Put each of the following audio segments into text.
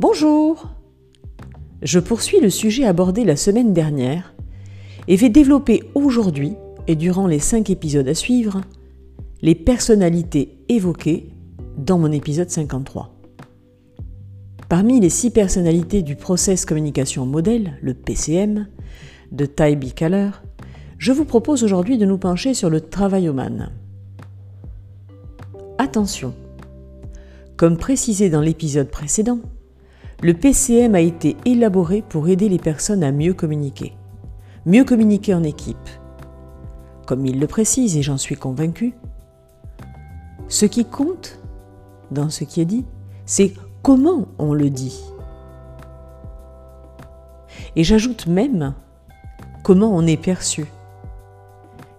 Bonjour Je poursuis le sujet abordé la semaine dernière et vais développer aujourd'hui et durant les cinq épisodes à suivre les personnalités évoquées dans mon épisode 53. Parmi les six personnalités du Process Communication Model, le PCM, de Ty B. Je vous propose aujourd'hui de nous pencher sur le travail man. Attention, comme précisé dans l'épisode précédent, le PCM a été élaboré pour aider les personnes à mieux communiquer. Mieux communiquer en équipe. Comme il le précise, et j'en suis convaincu, ce qui compte dans ce qui est dit, c'est comment on le dit. Et j'ajoute même comment on est perçu.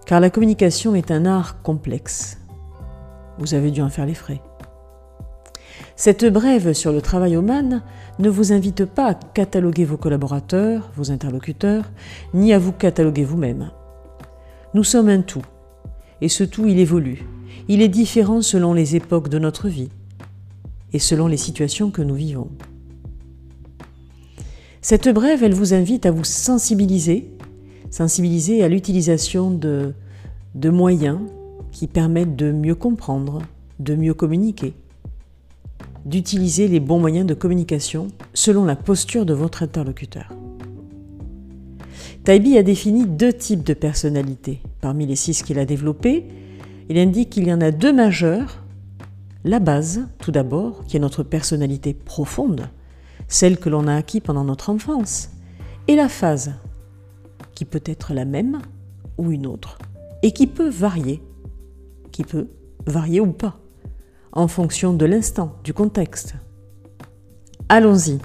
Car la communication est un art complexe. Vous avez dû en faire les frais. Cette brève sur le travail au man ne vous invite pas à cataloguer vos collaborateurs, vos interlocuteurs, ni à vous cataloguer vous-même. Nous sommes un tout, et ce tout, il évolue. Il est différent selon les époques de notre vie et selon les situations que nous vivons. Cette brève, elle vous invite à vous sensibiliser, sensibiliser à l'utilisation de moyens qui permettent de mieux comprendre, de mieux communiquer, d'utiliser les bons moyens de communication selon la posture de votre interlocuteur. Taibi a défini deux types de personnalités. Parmi les six qu'il a développés, il indique qu'il y en a deux majeures. La base, tout d'abord, qui est notre personnalité profonde, celle que l'on a acquis pendant notre enfance, et la phase, qui peut être la même ou une autre, et qui peut varier, qui peut varier ou pas en fonction de l'instant, du contexte. Allons-y.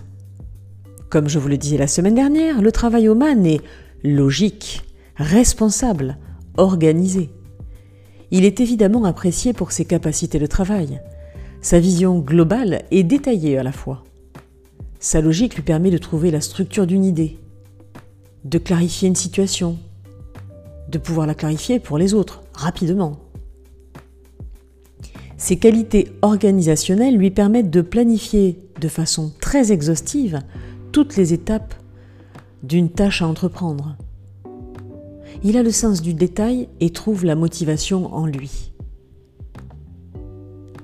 Comme je vous le disais la semaine dernière, le travail au man est logique, responsable, organisé. Il est évidemment apprécié pour ses capacités de travail, sa vision globale et détaillée à la fois. Sa logique lui permet de trouver la structure d'une idée, de clarifier une situation, de pouvoir la clarifier pour les autres rapidement. Ces qualités organisationnelles lui permettent de planifier de façon très exhaustive toutes les étapes d'une tâche à entreprendre. Il a le sens du détail et trouve la motivation en lui.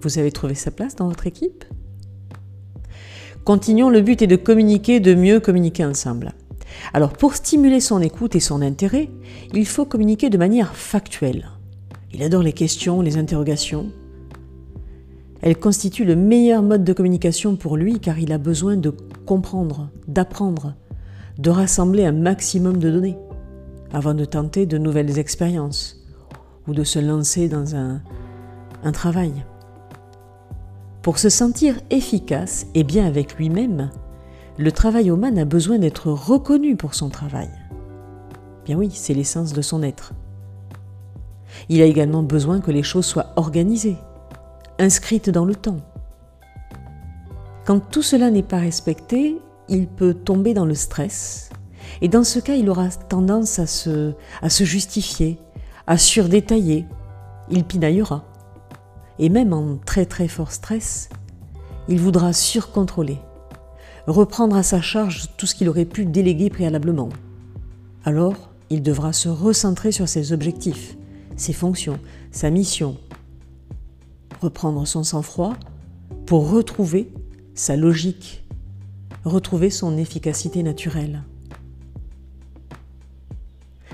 Vous avez trouvé sa place dans votre équipe? Continuons, le but est de communiquer, de mieux communiquer ensemble. Alors pour stimuler son écoute et son intérêt, il faut communiquer de manière factuelle. Il adore les questions, les interrogations, elle constitue le meilleur mode de communication pour lui car il a besoin de comprendre, d'apprendre, de rassembler un maximum de données avant de tenter de nouvelles expériences ou de se lancer dans un, travail. Pour se sentir efficace et bien avec lui-même, le travail man a besoin d'être reconnu pour son travail. Bien oui, c'est l'essence de son être. Il a également besoin que les choses soient organisées, inscrite dans le temps. Quand tout cela n'est pas respecté, il peut tomber dans le stress. Et dans ce cas, il aura tendance à se, justifier, à surdétailler. Il pinaillera. Et même en très très fort stress, il voudra surcontrôler, reprendre à sa charge tout ce qu'il aurait pu déléguer préalablement. Alors, il devra se recentrer sur ses objectifs, ses fonctions, sa mission, reprendre son sang-froid pour retrouver sa logique, retrouver son efficacité naturelle.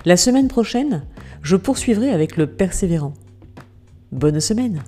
La semaine prochaine, je poursuivrai avec le persévérant. Bonne semaine